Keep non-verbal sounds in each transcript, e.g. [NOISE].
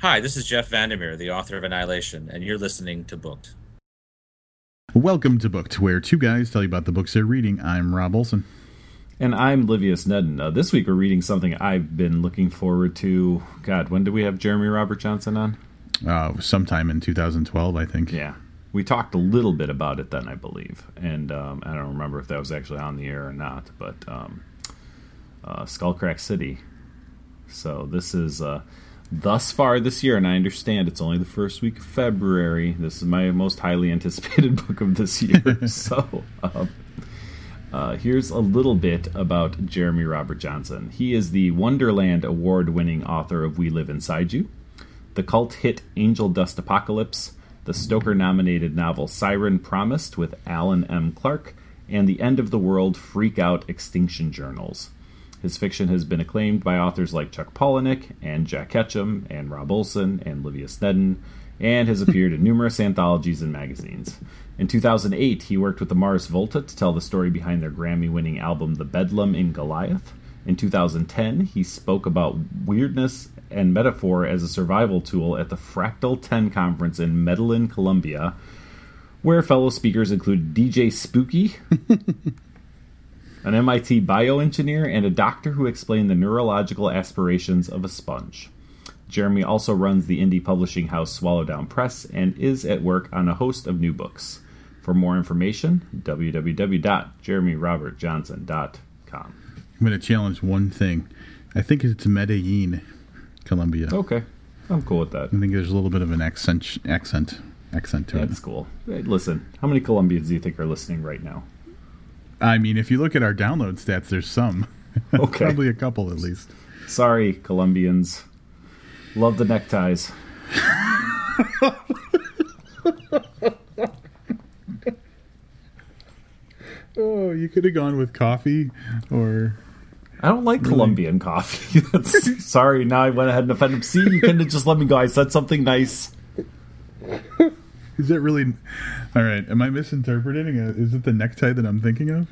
Hi, this is Jeff Vandermeer, the author of Annihilation, and you're listening to Booked. Welcome to Booked, where two guys tell you about the books they're reading. I'm Rob Olson. And I'm Livius Nedden. Uh, this week we're reading something I've been looking forward to. God, when did we have Jeremy Robert Johnson on? Uh, sometime in 2012, I think. Yeah. We talked a little bit about it then, I believe. And um, I don't remember if that was actually on the air or not, but um, uh, Skullcrack City. So this is uh, thus far this year, and I understand it's only the first week of February. This is my most highly [LAUGHS] anticipated book of this year. [LAUGHS] so um, uh, here's a little bit about Jeremy Robert Johnson. He is the Wonderland Award winning author of We Live Inside You, the cult hit Angel Dust Apocalypse, the Stoker nominated novel Siren Promised with Alan M. Clark, and the End of the World Freak Out Extinction Journals. His fiction has been acclaimed by authors like Chuck Palahniuk and Jack Ketchum and Rob Olson and Livius Nedden, and has appeared in numerous anthologies and magazines. In 2008, he worked with the Mars Volta to tell the story behind their Grammy winning album The Bedlam in Goliath. In 2010, he spoke about weirdness and metaphor as a survival tool at the Fractal 10 conference in Medellin, Colombia, where fellow speakers include DJ Spooky, [LAUGHS] an MIT bioengineer, and a doctor who explained the neurological aspirations of a sponge. Jeremy also runs the indie publishing house Swallowdown Press and is at work on a host of new books. For more information, www.jeremyrobertjohnson.com. I'm going to challenge one thing. I think it's Medellin, Colombia. Okay. I'm cool with that. I think there's a little bit of an accent accent accent to That's it. That's cool. Hey, listen, how many Colombians do you think are listening right now? I mean, if you look at our download stats, there's some. [LAUGHS] Okay. Probably a couple at least. Sorry, Colombians. Love the neckties. [LAUGHS] Oh, you could have gone with coffee or I don't like Colombian coffee. [LAUGHS] That's, sorry, now I went ahead and offended. See, you couldn't have just let me go. I said something nice. Is it really All right, am I misinterpreting it? Is it the necktie that I'm thinking of?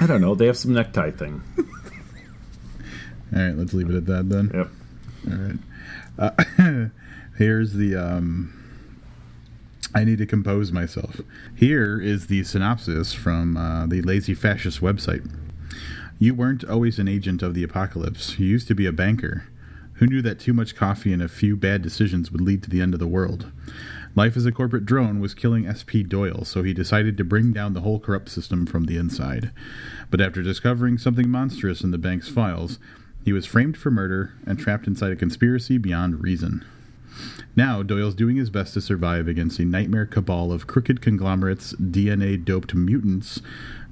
I don't know. They have some necktie thing. All right, let's leave it at that then. Yep. All right. Uh, [LAUGHS] here's the. Um, I need to compose myself. Here is the synopsis from uh, the Lazy Fascist website. You weren't always an agent of the apocalypse. You used to be a banker. Who knew that too much coffee and a few bad decisions would lead to the end of the world? Life as a corporate drone was killing SP Doyle, so he decided to bring down the whole corrupt system from the inside. But after discovering something monstrous in the bank's files, he was framed for murder and trapped inside a conspiracy beyond reason. Now, Doyle's doing his best to survive against a nightmare cabal of crooked conglomerates, DNA doped mutants,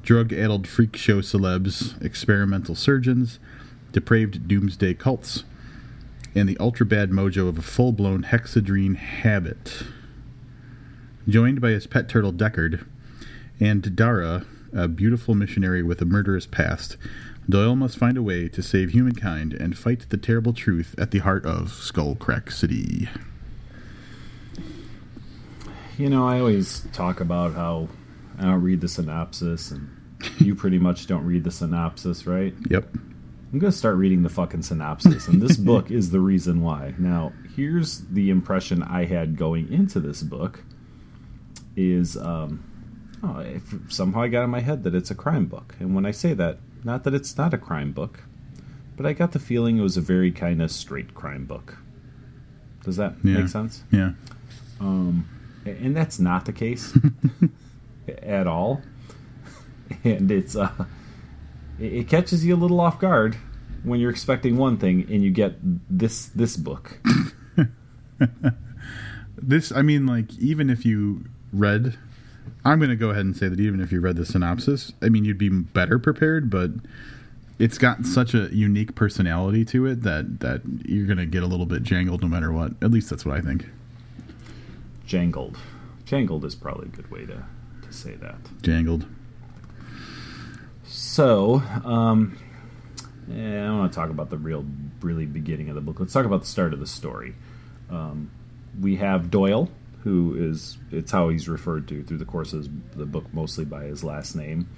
drug addled freak show celebs, experimental surgeons, depraved doomsday cults, and the ultra bad mojo of a full blown hexedrine habit. Joined by his pet turtle Deckard and Dara, a beautiful missionary with a murderous past, Doyle must find a way to save humankind and fight the terrible truth at the heart of Skullcrack City. You know, I always talk about how I don't read the synopsis, and you pretty much don't read the synopsis, right? Yep. I'm going to start reading the fucking synopsis, and this [LAUGHS] book is the reason why. Now, here's the impression I had going into this book: is um, oh, if somehow I got in my head that it's a crime book, and when I say that, not that it's not a crime book, but I got the feeling it was a very kind of straight crime book. Does that Yeah. make sense? Yeah. and that's not the case [LAUGHS] at all. And it's uh, it catches you a little off guard when you're expecting one thing and you get this this book. [LAUGHS] This, I mean, like, even if you read, I'm going to go ahead and say that even if you read the synopsis, I mean, you'd be better prepared, but it's got such a unique personality to it that, that you're going to get a little bit jangled no matter what. At least that's what I think. Jangled, jangled is probably a good way to to say that. Jangled. So, um, yeah, I want to talk about the real, really beginning of the book. Let's talk about the start of the story. Um, we have Doyle, who is it's how he's referred to through the course of the book, mostly by his last name.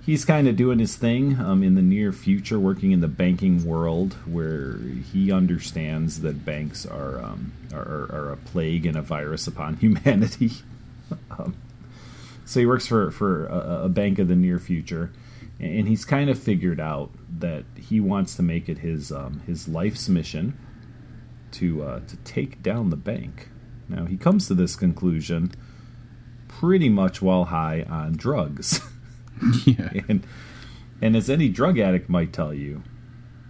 he's kind of doing his thing um, in the near future, working in the banking world, where he understands that banks are um, are, are, a plague and a virus upon [LAUGHS] humanity. um, so he works for for a, a, bank of the near future, and he's kind of figured out that he wants to make it his um, his life's mission to uh, to take down the bank. Now he comes to this conclusion pretty much while high on drugs. [LAUGHS] Yeah. and and as any drug addict might tell you,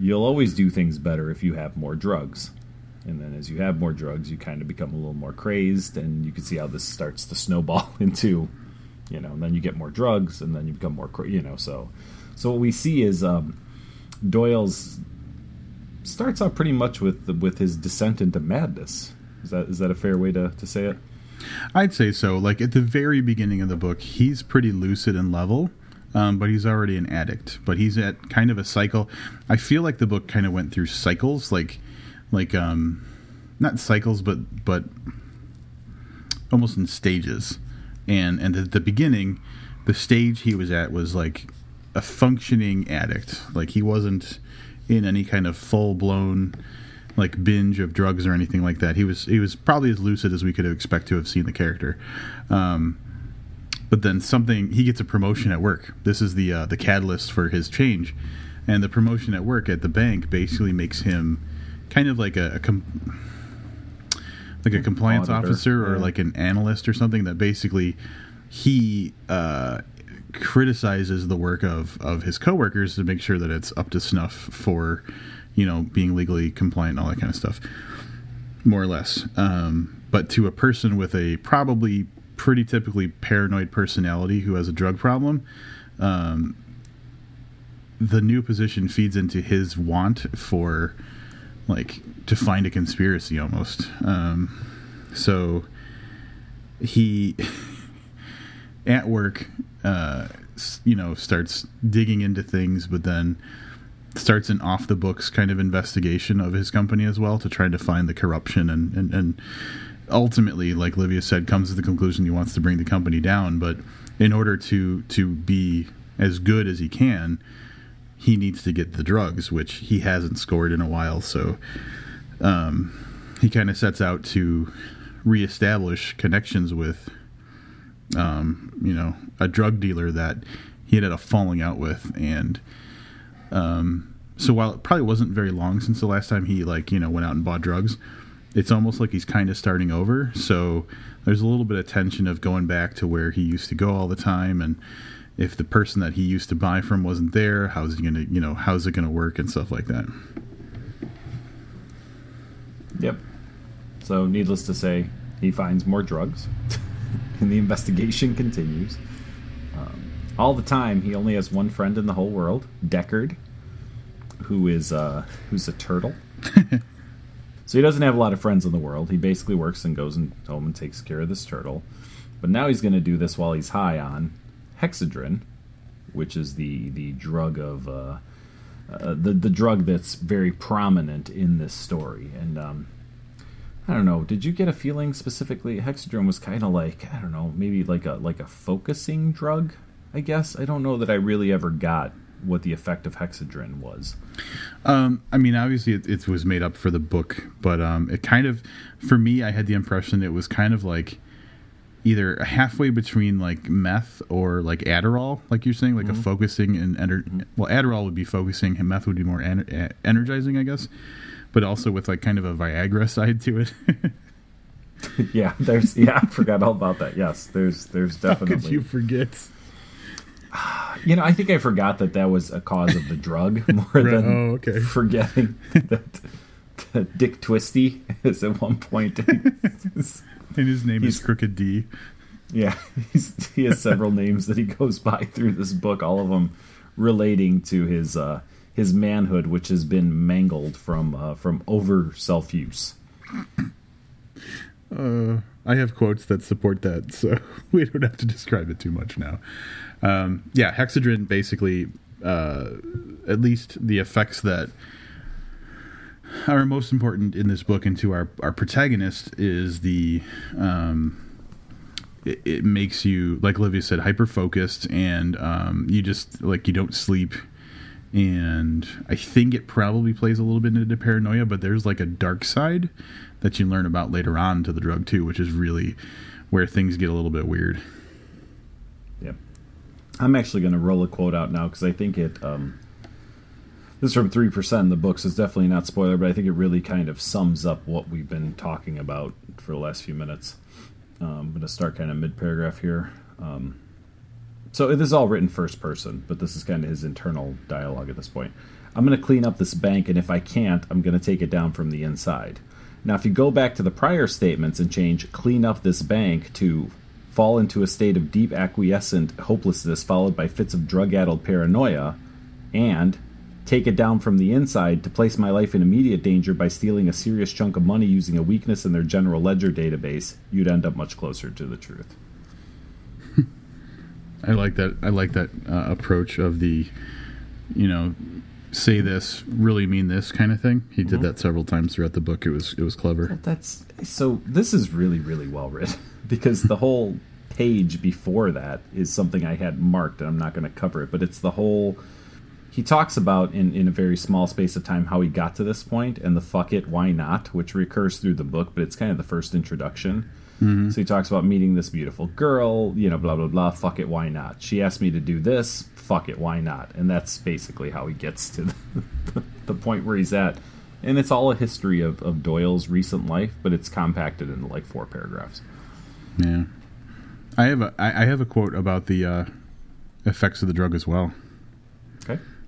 you'll always do things better if you have more drugs. And then as you have more drugs, you kind of become a little more crazed, and you can see how this starts to snowball [LAUGHS] into, you know, and then you get more drugs, and then you become more, you know. So, so what we see is um, Doyle's starts out pretty much with the, with his descent into madness. Is that is that a fair way to, to say it? I'd say so. Like at the very beginning of the book, he's pretty lucid and level, um, but he's already an addict. But he's at kind of a cycle. I feel like the book kind of went through cycles, like like um, not cycles, but but almost in stages. And and at the beginning, the stage he was at was like a functioning addict. Like he wasn't in any kind of full blown like binge of drugs or anything like that. He was he was probably as lucid as we could expect to have seen the character. Um, but then something he gets a promotion at work. This is the uh, the catalyst for his change, and the promotion at work at the bank basically makes him kind of like a, a like a compliance Auditor, officer or yeah. like an analyst or something that basically he uh, criticizes the work of of his coworkers to make sure that it's up to snuff for you know, being legally compliant and all that kind of stuff, more or less. Um, but to a person with a probably pretty typically paranoid personality who has a drug problem, um, the new position feeds into his want for, like, to find a conspiracy almost. Um, so he, [LAUGHS] at work, uh, you know, starts digging into things, but then starts an off the books kind of investigation of his company as well to try to find the corruption and, and, and ultimately, like Livius said, comes to the conclusion he wants to bring the company down. But in order to to be as good as he can, he needs to get the drugs, which he hasn't scored in a while. So um, he kind of sets out to reestablish connections with, um, you know, a drug dealer that he had a falling out with, and um, so while it probably wasn't very long since the last time he like you know went out and bought drugs, it's almost like he's kind of starting over. So there's a little bit of tension of going back to where he used to go all the time, and if the person that he used to buy from wasn't there, how's he gonna you know how's it gonna work and stuff like that. Yep. So needless to say, he finds more drugs, [LAUGHS] and the investigation continues. Um, all the time, he only has one friend in the whole world, Deckard, who is uh, who's a turtle. [LAUGHS] so he doesn't have a lot of friends in the world. He basically works and goes and home and takes care of this turtle. But now he's going to do this while he's high on hexedrine, which is the the drug of uh, uh, the the drug that's very prominent in this story. And um, I don't know. Did you get a feeling specifically? Hexedrine was kind of like I don't know, maybe like a like a focusing drug. I guess I don't know that I really ever got what the effect of hexedrine was. Um, I mean, obviously it, it, was made up for the book, but um, it kind of, for me, I had the impression it was kind of like either halfway between like meth or like Adderall, like you're saying, like mm-hmm. a focusing and ener- mm-hmm. well, Adderall would be focusing, and meth would be more ener- energizing, I guess, but also with like kind of a Viagra [LAUGHS] side to it. [LAUGHS] yeah, there's yeah, I forgot all about that. Yes, there's there's definitely. [LAUGHS] How could you forget? You know, I think I forgot that that was a cause of the drug more right. than oh, okay. forgetting that, that, Dick Twisty is at one point. And his name is Crooked D. Yeah, [LAUGHS] he has several [LAUGHS] names that he goes by through this book, all of them relating to his uh, his manhood, which has been mangled from uh, from over self use. Uh, I have quotes that support that, so [LAUGHS] we don't have to describe it too much now. Um, yeah, hexedrine basically, uh, at least the effects that are most important in this book and to our, our protagonist is the um, it, it makes you, like Olivia said, hyper focused, and um, you just like you don't sleep. And I think it probably plays a little bit into paranoia, but there's like a dark side that you learn about later on to the drug too, which is really where things get a little bit weird. Yeah. I'm actually going to roll a quote out now because I think it. Um, this is from three percent in the books. It's definitely not spoiler, but I think it really kind of sums up what we've been talking about for the last few minutes. Um, I'm going to start kind of mid paragraph here. Um, so this is all written first person, but this is kind of his internal dialogue at this point. I'm going to clean up this bank, and if I can't, I'm going to take it down from the inside. Now, if you go back to the prior statements and change clean up this bank to fall into a state of deep acquiescent hopelessness followed by fits of drug addled paranoia, and take it down from the inside to place my life in immediate danger by stealing a serious chunk of money using a weakness in their general ledger database, you'd end up much closer to the truth. [LAUGHS] I like that. I like that uh, approach of the, you know, say this, really mean this kind of thing. He did mm-hmm. that several times throughout the book. It was it was clever. That's so. This is really really well written [LAUGHS] because the whole page before that is something I had marked, and I'm not going to cover it. But it's the whole. He talks about in in a very small space of time how he got to this point and the fuck it, why not, which recurs through the book, but it's kind of the first introduction Mm-hmm. So he talks about meeting this beautiful girl, you know, blah, blah, blah. Fuck it, why not? She asked me to do this. Fuck it, why not? And that's basically how he gets to the, [LAUGHS] the point where he's at. And it's all a history of, of Doyle's recent life, but it's compacted into like four paragraphs. Yeah. I have a I have a quote about the uh, effects of the drug as well.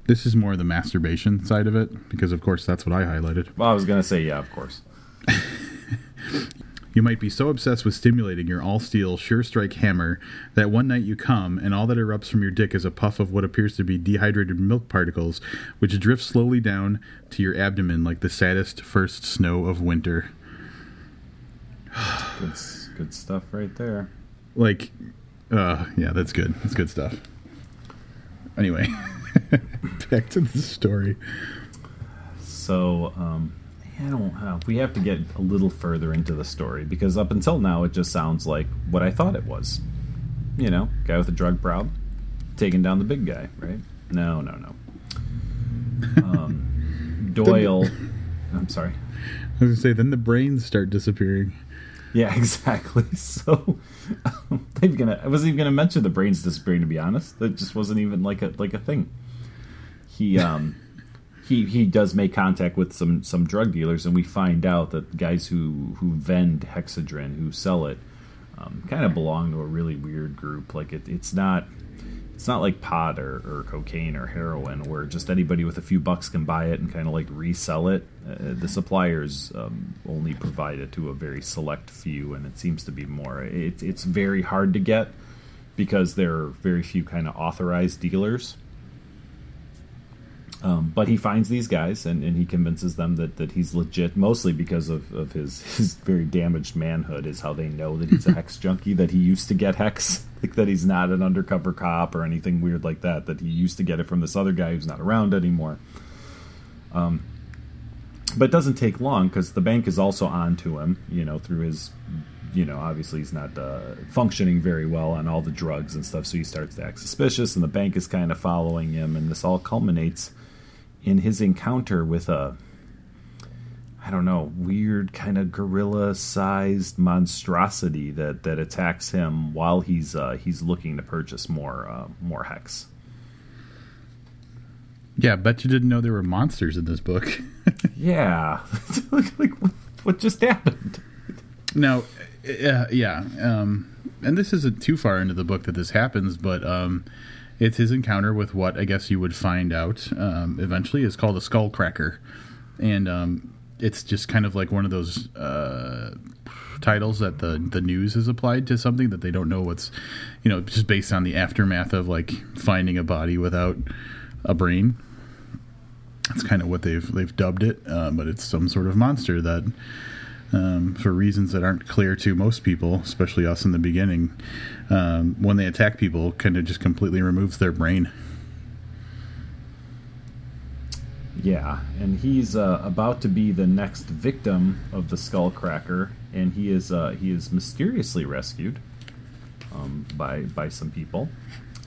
This is more the masturbation side of it because, of course, that's what I highlighted. Well, I was going to say, yeah, of course. [LAUGHS] You might be so obsessed with stimulating your all steel sure strike hammer that one night you come and all that erupts from your dick is a puff of what appears to be dehydrated milk particles, which drift slowly down to your abdomen like the saddest first snow of winter. [SIGHS] good, good stuff right there. Like, uh, yeah, that's good. That's good stuff. Anyway, [LAUGHS] back to the story. So, um, I don't know. We have to get a little further into the story because up until now it just sounds like what I thought it was. You know, guy with a drug problem taking down the big guy, right? No, no, no. Um, [LAUGHS] Doyle. I'm sorry. I was gonna say then the brains start disappearing. Yeah, [LAUGHS] exactly. So [LAUGHS] gonna. I wasn't even gonna mention the brains disappearing. To be honest, that just wasn't even like a like a thing. He um he he does make contact with some some drug dealers, and we find out that guys who who vend hexedrine, who sell it, um, kind of belong to a really weird group. Like it, it's not it's not like pot or, or cocaine or heroin where just anybody with a few bucks can buy it and kind of like resell it. Uh, the suppliers um, only provide it to a very select few, and it seems to be more. It, it's very hard to get because there are very few kind of authorized dealers. Um, but he finds these guys and, and he convinces them that, that he's legit, mostly because of, of his, [LAUGHS] his very damaged manhood, is how they know that he's a [LAUGHS] hex junkie, that he used to get hex, [LAUGHS] like that he's not an undercover cop or anything weird like that, that he used to get it from this other guy who's not around anymore. Um, but it doesn't take long because the bank is also on to him, you know, through his, you know, obviously he's not uh, functioning very well on all the drugs and stuff, so he starts to act suspicious, and the bank is kind of following him, and this all culminates in his encounter with a I don't know, weird kind of gorilla-sized monstrosity that, that attacks him while he's uh, he's looking to purchase more uh, more hex. Yeah, bet you didn't know there were monsters in this book. [LAUGHS] yeah, [LAUGHS] like what, what, just happened? Now, uh, yeah, um, and this isn't too far into the book that this happens, but um, it's his encounter with what I guess you would find out um, eventually is called a skull cracker, and um, it's just kind of like one of those uh, titles that the the news has applied to something that they don't know what's, you know, just based on the aftermath of like finding a body without a brain. That's kind of what they've they've dubbed it, uh, but it's some sort of monster that um, for reasons that aren't clear to most people, especially us in the beginning. Um, when they attack people, kind of just completely removes their brain. Yeah, and he's uh, about to be the next victim of the Skullcracker, and he is uh, he is mysteriously rescued um, by by some people.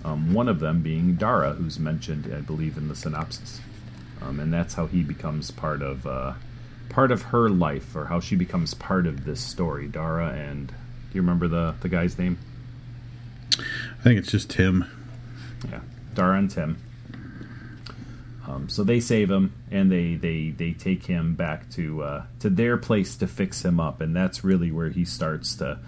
Um, one of them being Dara, who's mentioned, I believe, in the synopsis, um, and that's how he becomes part of uh, part of her life, or how she becomes part of this story. Dara and do you remember the the guy's name? I think it's just Tim. Yeah, Dara and Tim. Um, so they save him, and they they they take him back to uh, to their place to fix him up, and that's really where he starts to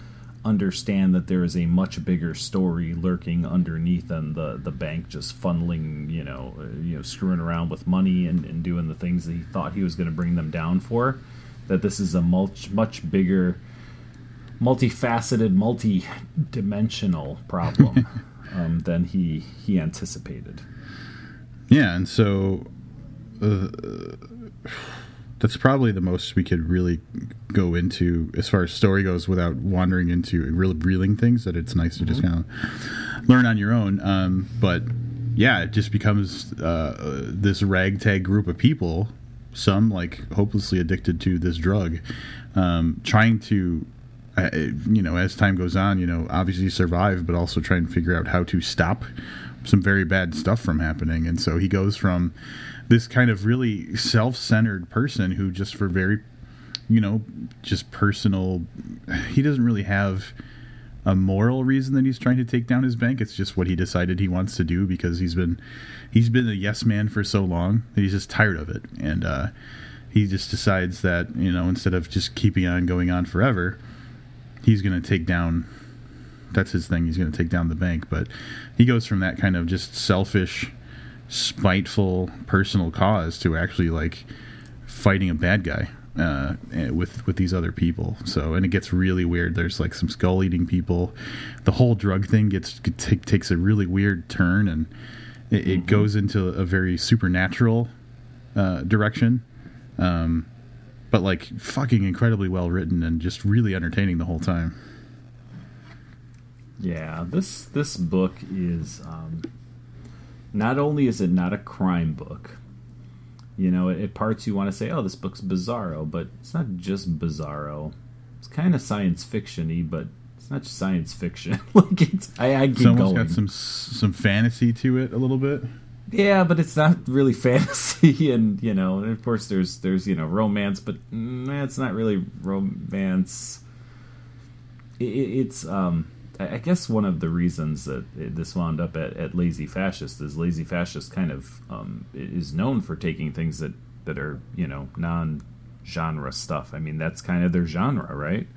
understand that there is a much bigger story lurking underneath than the the bank just funneling, you know, uh, you know, screwing around with money and, and doing the things that he thought he was going to bring them down for. That this is a much much bigger, multifaceted, multi-dimensional problem [LAUGHS] um, than he he anticipated. Yeah, and so uh, that's probably the most we could really go into as far as story goes without wandering into really reeling things. That it's nice to just kind of learn on your own. Um, but yeah, it just becomes uh, this ragtag group of people, some like hopelessly addicted to this drug, um, trying to. Uh, you know, as time goes on, you know, obviously survive, but also try and figure out how to stop some very bad stuff from happening. And so he goes from this kind of really self-centered person who just for very you know just personal he doesn't really have a moral reason that he's trying to take down his bank. It's just what he decided he wants to do because he's been he's been a yes man for so long that he's just tired of it. And uh he just decides that you know instead of just keeping on going on forever he's going to take down that's his thing he's going to take down the bank. But he goes from that kind of just selfish spiteful personal cause to actually like fighting a bad guy uh, eh, with with these other people. So and it gets really weird. There's like some skull eating people. The whole drug thing gets t- takes a really weird turn and it, it mm-hmm. goes into a very supernatural uh, direction. Um, but like fucking incredibly well written and just really entertaining the whole time. Yeah, this this book is um, not only is it not a crime book, you know, at parts you want to say, "Oh, this book's bizarro," but it's not just bizarro. It's kind of science fictiony, but it's not just science fiction. [LAUGHS] like it's, I, I keep it's almost going. got some some fantasy to it a little bit. Yeah, but it's not really [LAUGHS] fantasy, and you know, and of course there's there's you know romance, but mm, it's not really romance. It, it's um I guess one of the reasons that this wound up at, at Lazy Fascist is Lazy Fascist kind of um, is known for taking things that, that are you know non genre stuff. I mean that's kind of their genre, right?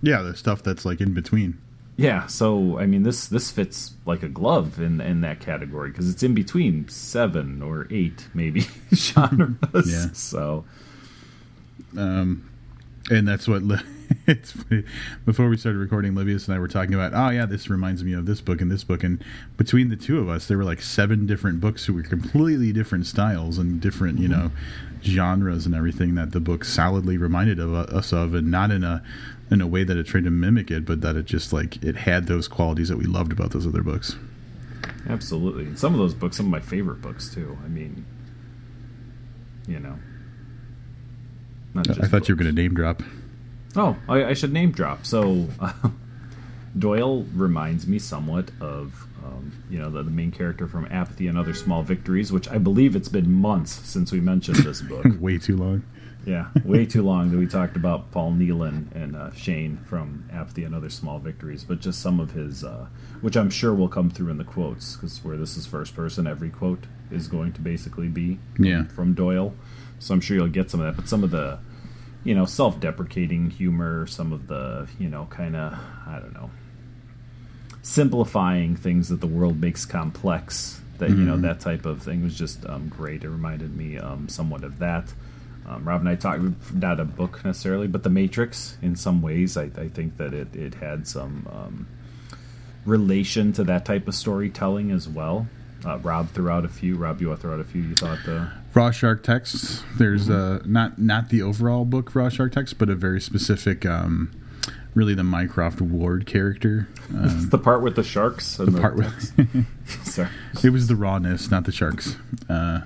Yeah, the stuff that's like in between. Yeah, so I mean this this fits like a glove in in that category because it's in between seven or eight maybe [LAUGHS] genres. yeah. So, um, and that's what. [LAUGHS] it's before we started recording, Livius and I were talking about, oh yeah, this reminds me of this book and this book, and between the two of us, there were like seven different books who were completely different styles and different, you know, genres and everything that the book solidly reminded of uh, us of, and not in a in a way that it tried to mimic it, but that it just like it had those qualities that we loved about those other books. Absolutely, and some of those books, some of my favorite books too. I mean, you know. I thought books. you were going to name drop. Oh, I, I should name drop. So, uh, [LAUGHS] Doyle reminds me somewhat of, um, you know, the, the, main character from Apathy and Other Small Victories, which I believe it's been months since we mentioned this book. [LAUGHS] way too long. Yeah, way too long that we talked about Paul Neilan and uh, Shane from Apathy and Other Small Victories, but just some of his, uh, which I'm sure will come through in the quotes, because where this is first person, every quote is going to basically be yeah. from Doyle. So I'm sure you'll get some of that, but some of the you know, self-deprecating humor, some of the, you know, kind of, I don't know, simplifying things that the world makes complex. That mm-hmm. you know, mm-hmm. that type of thing was just um, great. It reminded me um, somewhat of that. Um, Rob and I talked not a book necessarily, but The Matrix. In some ways, I, I think that it it had some um, relation to that type of storytelling as well. Uh, Rob threw out a few. Rob, you throw out a few. You thought the Raw Shark texts. There's mm-hmm. uh, not not the overall book Raw Shark text, but a very specific, um, really the Mycroft Ward character. [LAUGHS] Um, the part with the sharks. the, the part with. [LAUGHS] [LAUGHS] Sorry, it was the rawness, not the sharks. Uh,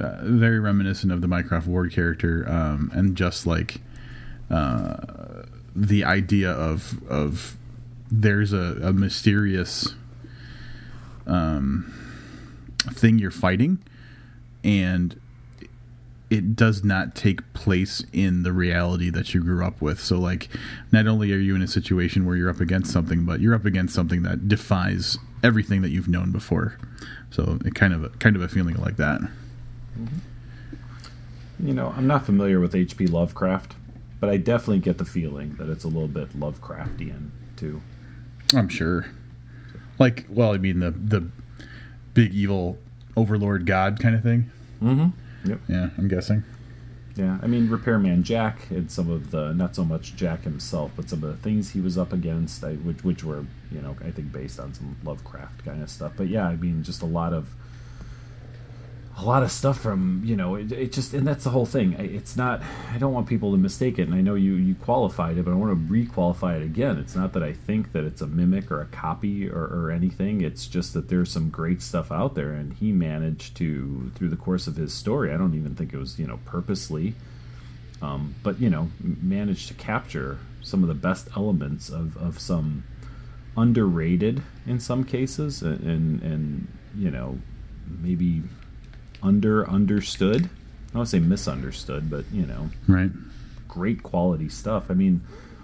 uh, very reminiscent of the Mycroft Ward character, um, and just like uh, the idea of of there's a, a mysterious um, thing you're fighting, and it does not take place in the reality that you grew up with. So, like, not only are you in a situation where you're up against something, but you're up against something that defies everything that you've known before. So, it kind of a, kind of a feeling like that. Mm-hmm. You know, I'm not familiar with H.P. Lovecraft, but I definitely get the feeling that it's a little bit Lovecraftian too. I'm sure. Like, well, I mean the the big evil overlord god kind of thing. Mm-hmm. Yep. Yeah, I'm guessing. Yeah, I mean, Repairman Jack and some of the not so much Jack himself, but some of the things he was up against, I, which which were you know I think based on some Lovecraft kind of stuff. But yeah, I mean, just a lot of a lot of stuff from you know it, it just and that's the whole thing. It's not I don't want people to mistake it, and I know you you qualified it, but I want to requalify it again. It's not that I think that it's a mimic or a copy or, or anything. It's just that there's some great stuff out there, and he managed to through the course of his story. I don't even think it was you know purposely, um, but you know managed to capture some of the best elements of of some underrated in some cases, and and, and you know maybe under understood. I don't say misunderstood, but you know, Right. great quality stuff. I mean,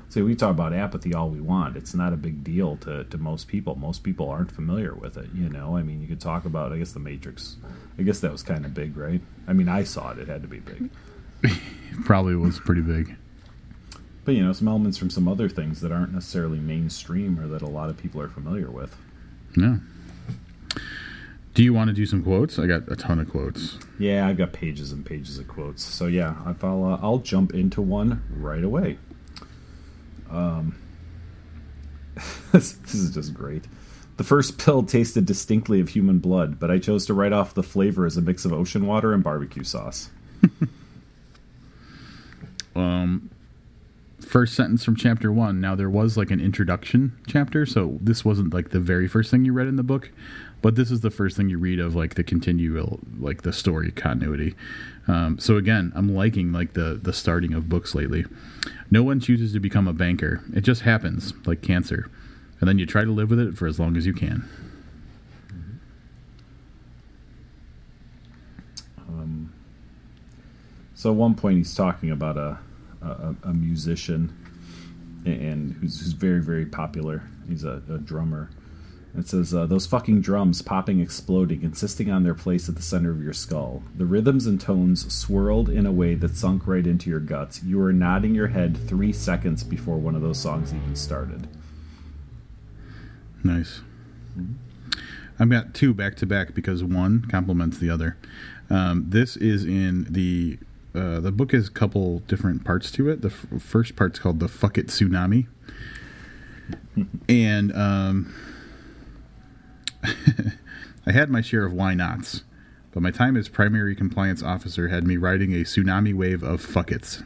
say we talk about apathy all we want. It's not a big deal to, to most people. Most people aren't familiar with it. You know, I mean, you could talk about. I guess the Matrix. I guess that was kind of big, right? I mean, I saw it. It had to be big. [LAUGHS] Probably was pretty big. But you know, some elements from some other things that aren't necessarily mainstream or that a lot of people are familiar with. No. Do you want to do some quotes? I got a ton of quotes. Yeah, I've got pages and pages of quotes. So yeah, I'll uh, I'll jump into one right away. Um, [LAUGHS] this, this is just great. The first pill tasted distinctly of human blood, but I chose to write off the flavor as a mix of ocean water and barbecue sauce. [LAUGHS] Um, first sentence from chapter one. Now there was like an introduction chapter, so this wasn't like the very first thing you read in the book, but this is the first thing you read of like the continual like the story continuity. Um, so again, I'm liking like the the starting of books lately. No one chooses to become a banker; it just happens, like cancer, and then you try to live with it for as long as you can. um, So at one point he's talking about a a, a musician and who's, who's very very popular. He's a, a drummer. It says uh, those fucking drums popping, exploding, insisting on their place at the center of your skull. The rhythms and tones swirled in a way that sunk right into your guts. You were nodding your head three seconds before one of those songs even started. Nice. I've got two back to back because one complements the other. Um, this is in the uh, the book has a couple different parts to it. The f- first part's called the "Fuck It Tsunami," [LAUGHS] and um, [LAUGHS] I had my share of why nots, but my time as primary compliance officer had me riding a tsunami wave of fuck it's.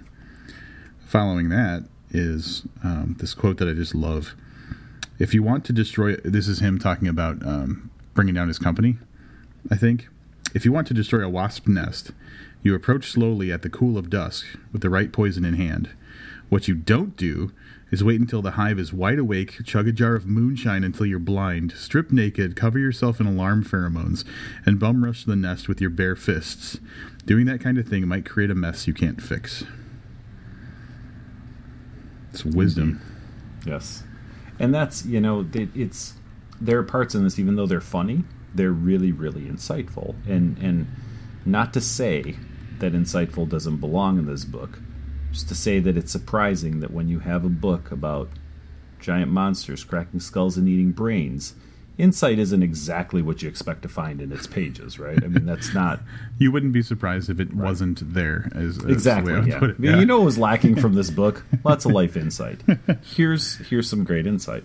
Following that is um, this quote that I just love. If you want to destroy, this is him talking about um, bringing down his company. I think if you want to destroy a wasp nest, you approach slowly at the cool of dusk with the right poison in hand. What you don't do is wait until the hive is wide awake, chug a jar of moonshine until you're blind, strip naked, cover yourself in alarm pheromones, and bum rush the nest with your bare fists. Doing that kind of thing might create a mess you can't fix. It's wisdom. Yes, and that's you know it, it's there are parts in this even though they're funny, they're really really insightful, and and not to say that insightful doesn't belong in this book, just to say that it's surprising that when you have a book about giant monsters cracking skulls and eating brains. Insight isn't exactly what you expect to find in its pages, right? I mean, that's not [LAUGHS] You wouldn't be surprised if it wasn't there. As, as exactly the way I would yeah. put it. I you know what was lacking from this book [LAUGHS] lots of life insight here's here's some great insight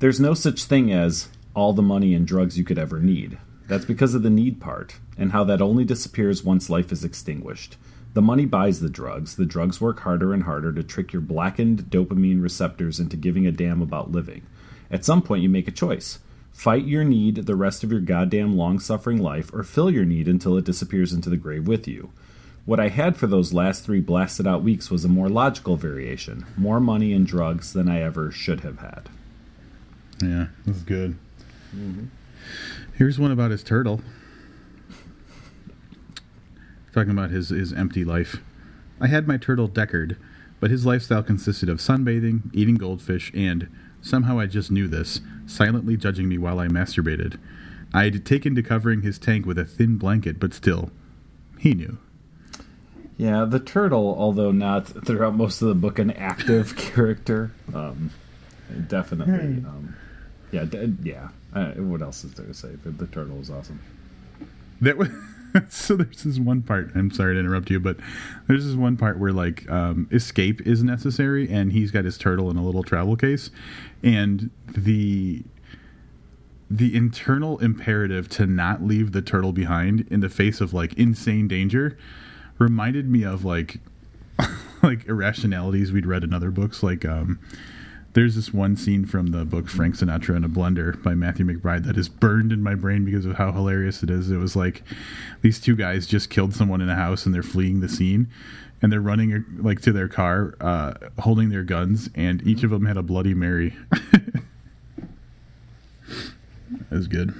there's no such thing as all the money and drugs you could ever need that's because of the need part and how that only disappears once life is extinguished the money buys the drugs the drugs work harder and harder to trick your blackened dopamine receptors into giving a damn about living at some point you make a choice Fight your need the rest of your goddamn long suffering life, or fill your need until it disappears into the grave with you. What I had for those last three blasted out weeks was a more logical variation more money and drugs than I ever should have had. Yeah, that's good. Mm-hmm. Here's one about his turtle. Talking about his, his empty life. I had my turtle Deckard, but his lifestyle consisted of sunbathing, eating goldfish, and, somehow I just knew this, silently judging me while I masturbated. I had taken to covering his tank with a thin blanket, but still, he knew. Yeah, the turtle, although not throughout most of the book an active [LAUGHS] character, um, definitely. Um, yeah, d- yeah. Uh, what else is there to say? The, the turtle is awesome. That was [LAUGHS] [LAUGHS] so. There's this one part. I'm sorry to interrupt you, but there's this one part where like um, escape is necessary, and he's got his turtle in a little travel case, and the the internal imperative to not leave the turtle behind in the face of like insane danger reminded me of like [LAUGHS] like irrationalities we'd read in other books like um there's this one scene from the book Frank Sinatra in a Blender by Matthew McBride that is burned in my brain because of how hilarious it is. It was like these two guys just killed someone in a house and they're fleeing the scene and they're running like to their car uh, holding their guns and each of them had a bloody mary. [LAUGHS] that was good.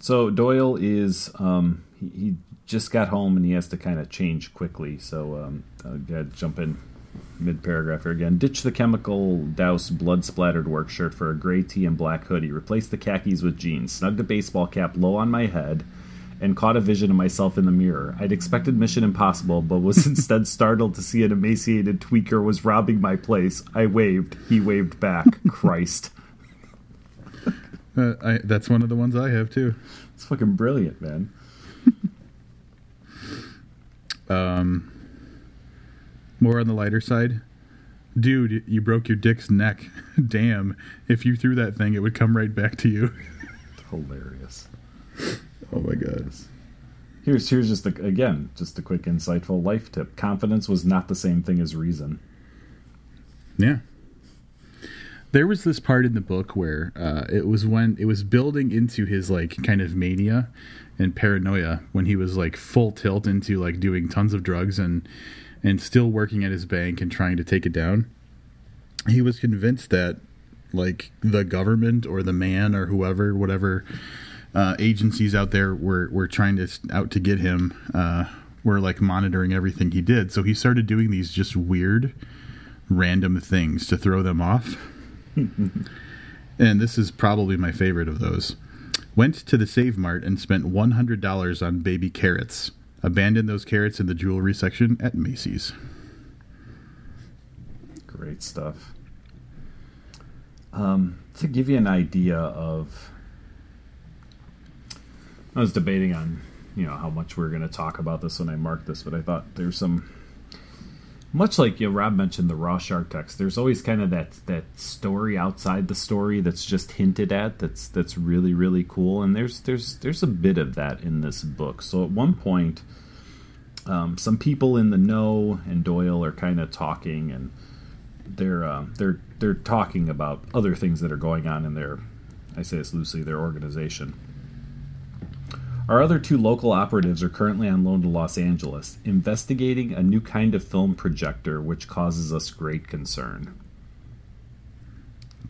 So Doyle is um, he, he just got home and he has to kind of change quickly. So um, I got to jump in mid paragraph here again. Ditch the chemical douse blood splattered work shirt for a gray tee and black hoodie. Replace the khakis with jeans. Snugged a baseball cap low on my head. And caught a vision of myself in the mirror. I'd expected Mission Impossible, but was [LAUGHS] instead startled to see an emaciated tweaker was robbing my place. I waved. He waved back. [LAUGHS] Christ. Uh, I, that's one of the ones I have too. It's fucking brilliant, man. [LAUGHS] Um, more on the lighter side. Dude, you broke your dick's neck. [LAUGHS] Damn. If you threw that thing, it would come right back to you. [LAUGHS] Hilarious. Oh my god. Here's here's just a, again just a quick insightful life tip. Confidence was not the same thing as reason. Yeah. There was this part in the book where uh, it was when it was building into his like kind of mania and paranoia when he was like full tilt into like doing tons of drugs and and still working at his bank and trying to take it down. He was convinced that like the government or the man or whoever, whatever uh, agencies out there were were trying to out to get him. Uh, were like monitoring everything he did. So he started doing these just weird, random things to throw them off. [LAUGHS] and this is probably my favorite of those. Went to the Save Mart and spent $100 on baby carrots. Abandoned those carrots in the jewelry section at Macy's. Great stuff. Um, to give you an idea of, I was debating on, you know, how much we are going to talk about this when I marked this, but I thought there's some, much like you know, Rob mentioned the raw shark text. There's always kind of that that story outside the story that's just hinted at. That's that's really really cool, and there's there's there's a bit of that in this book. So at one point. Um, some people in the know and Doyle are kind of talking, and they're uh, they're they're talking about other things that are going on in their I say this loosely their organization. Our other two local operatives are currently on loan to Los Angeles, investigating a new kind of film projector which causes us great concern.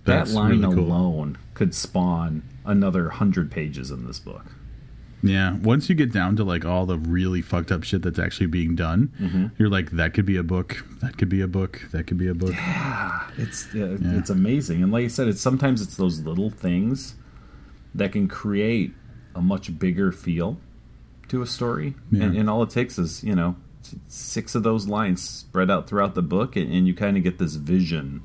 That's that line really cool. alone could spawn another hundred pages in this book. Yeah, once you get down to like all the really fucked up shit that's actually being done, you're like, that could be a book. That could be a book. That could be a book. Yeah, It's uh, it's amazing, and like I said, it's sometimes it's those little things that can create a much bigger feel to a story, Yeah. and, and all it takes is you know six of those lines spread out throughout the book, and, and you kind of get this vision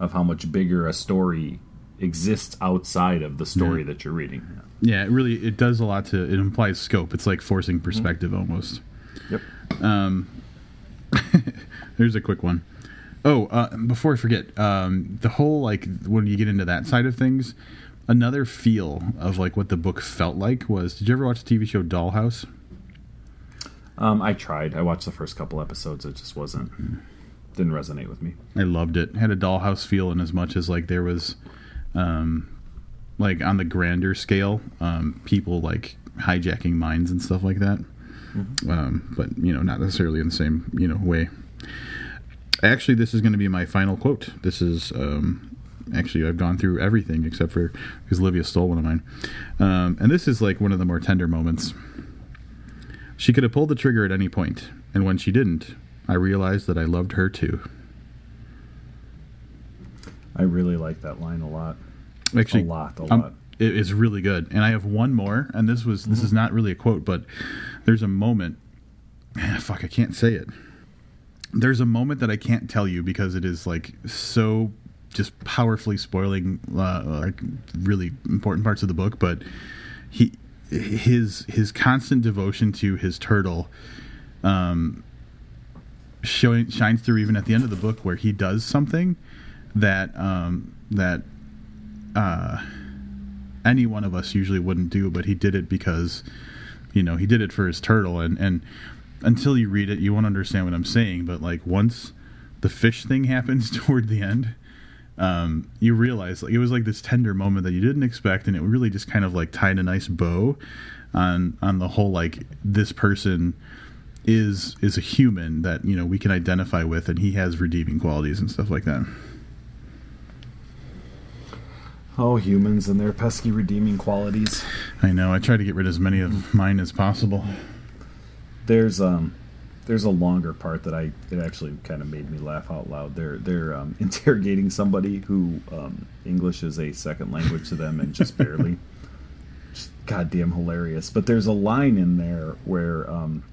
of how much bigger a story exists outside of the story that you're reading. Yeah, it really it does a lot to it implies scope. It's like forcing perspective almost. Yep. Um, [LAUGHS] there's a quick one. Oh, uh, before I forget, um, the whole like when you get into that side of things, another feel of like what the book felt like was. Did you ever watch the TV show Dollhouse? Um, I tried. I watched the first couple episodes. It just wasn't didn't resonate with me. I loved it. Had a dollhouse feel in as much as like there was, um, like on the grander scale, um, people like hijacking mines and stuff like that. um, but you know, not necessarily in the same you know way. Actually, this is going to be my final quote. This is um, actually I've gone through everything except for because Livius stole one of mine, um, and this is like one of the more tender moments. She could have pulled the trigger at any point, and when she didn't, I realized that I loved her too. I really like that line a lot. Actually, a lot, a um, lot. It is really good, and I have one more, and this was this is not really a quote, but there's a moment. Fuck, I can't say it. There's a moment that I can't tell you because it is like so just powerfully spoiling uh, like really important parts of the book. But he his his constant devotion to his turtle um, showing shines through even at the end of the book where he does something that um, that uh, any one of us usually wouldn't do, but he did it because you know he did it for his turtle, and and until you read it, you won't understand what I'm saying. But like once the fish thing [LAUGHS] happens toward the end, um, you realize like it was like this tender moment that you didn't expect, and it really just kind of like tied a nice bow on on the whole like this person is is a human that you know we can identify with, and he has redeeming qualities and stuff like that. Oh, humans and their pesky redeeming qualities. I know. I try to get rid of as many of mine as possible. There's um there's a longer part that I it actually kind of made me laugh out loud. They're they're um, [LAUGHS] interrogating somebody who um, English is a second language to them and just barely. [LAUGHS] Just goddamn hilarious. But there's a line in there where um,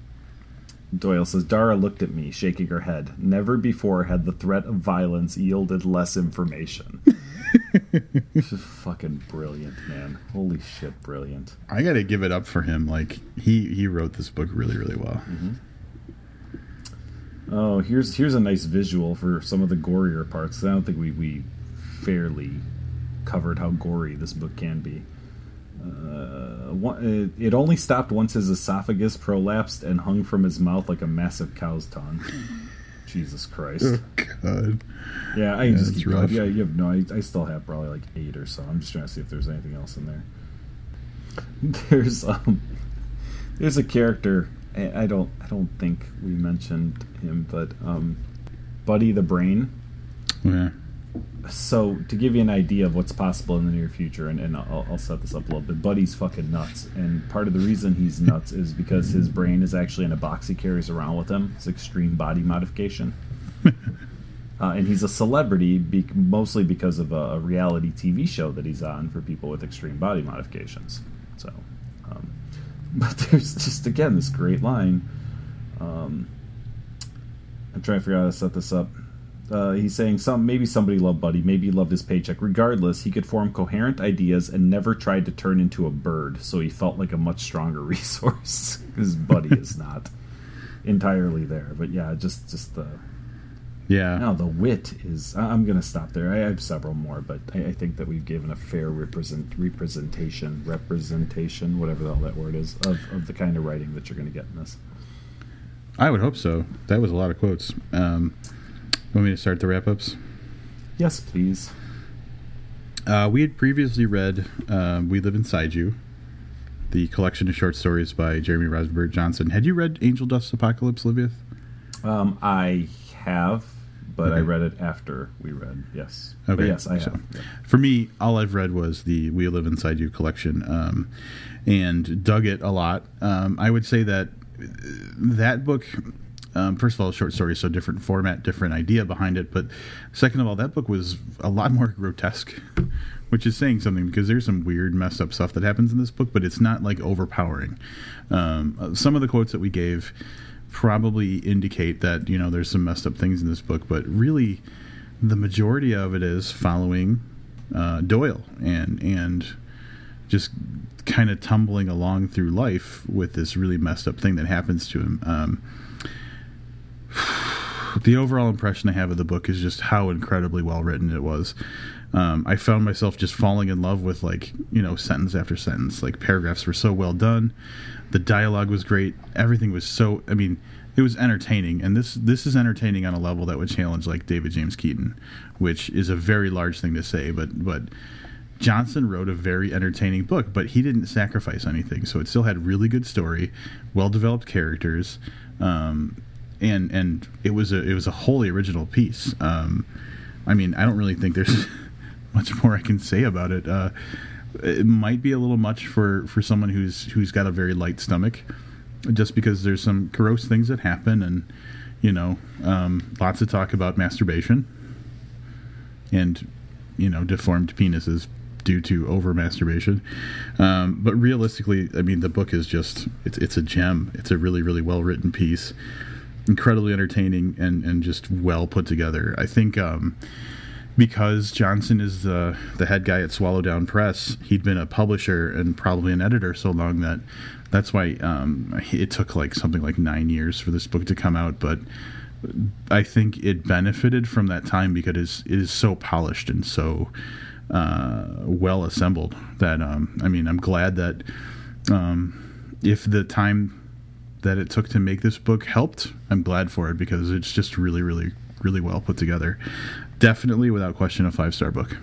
Doyle says Dara looked at me, shaking her head. Never before had the threat of violence yielded less information. [LAUGHS] this is fucking brilliant, man. Holy shit, brilliant. I got to give it up for him. Like he he wrote this book really really well. Oh, here's here's a nice visual for some of the gorier parts. I don't think we, we fairly covered how gory this book can be. Uh, one, it, it only stopped once his esophagus prolapsed and hung from his mouth like a massive cow's tongue. [LAUGHS] Jesus Christ. Oh God. Yeah, I Yeah, just keep going. rough. Yeah, you have no. I, I still have probably like eight or so. I'm just trying to see if there's anything else in there. [LAUGHS] There's um, there's a character. I I don't. I don't think we mentioned him, but um, Buddy the Brain. Yeah. So to give you an idea of what's possible in the near future, and, and I'll, I'll set this up a little bit. Buddy's fucking nuts, and part of the reason he's nuts is because his brain is actually in a box he carries around with him. It's extreme body modification. [LAUGHS] Uh, and he's a celebrity be- mostly because of a, a reality TV show that he's on for people with extreme body modifications. So, um, [LAUGHS] but there's just again this great line. Um, I'm trying to figure out how to set this up. Uh, he's saying some maybe somebody loved Buddy, maybe he loved his paycheck. Regardless, he could form coherent ideas and never tried to turn into a bird, so he felt like a much stronger [LAUGHS] resource. Because Buddy is not [LAUGHS] entirely there, but yeah, just just the Yeah. Now the wit is. I'm going to stop there. I have several more, but I, I think that we've given a fair represent representation, representation, whatever the hell that word is, of, of the kind of writing that you're going to get in this. I would hope so. That was a lot of quotes. Um, want me to start the wrap ups? Yes, please. Uh, we had previously read uh, "We Live Inside You," the collection of short stories by Jeremy Robert Johnson. Had you read Angel Dust Apocalypse, Livius? Um, I have, but I read it after we read. Yes. But Okay, yes, I so- have. yeah. For me, all I've read was the "We Live Inside You" collection, um, and dug it a lot. Um, I would say that uh, that book. Um, first of all, short story, so different format, different idea behind it. But second of all, that book was a lot [LAUGHS] more grotesque, which is saying something because there's some weird, messed up stuff that happens in this book, but it's not like overpowering. Um, uh, some of the quotes that we gave probably indicate that you know there's some messed up things in this book, but really, the majority of it is following uh, Doyle and and just kind of tumbling along through life with this really messed up thing that happens to him. Um, [SIGHS] the overall impression I have of the book is just how incredibly well written it was. Um, I found myself just falling in love with like you know sentence after sentence. Like paragraphs were so well done, the dialogue was great. Everything was so. I mean, it was entertaining, and this this is entertaining on a level that would challenge like David James Keaton, which is a very large thing to say, but but Johnson wrote a very entertaining book, but he didn't sacrifice anything. So it still had really good story, well developed characters, um, and and it was a it was a wholly original piece. Um, I mean, I don't really think there's [LAUGHS] much more I can say about it. Uh, it might be a little much for, for someone who's who's got a very light stomach, just because there's some gross things that happen, and you know, um, lots of talk about masturbation, and you know, deformed penises due to over masturbation. Um, but realistically, I mean, the book is just it's it's a gem. It's a really really well written piece, incredibly entertaining and and just well put together. I think. Um, because Johnson is the the head guy at Swallowdown Press, he'd been a publisher and probably an editor so long that that's why um, it took like something like nine years for this book to come out. But I think it benefited from that time because it is, so polished and so uh, well assembled that um, I mean I'm glad that um, if the time that it took to make this book helped, I'm glad for it because it's just really really really well put together definitely, without question, a five star book.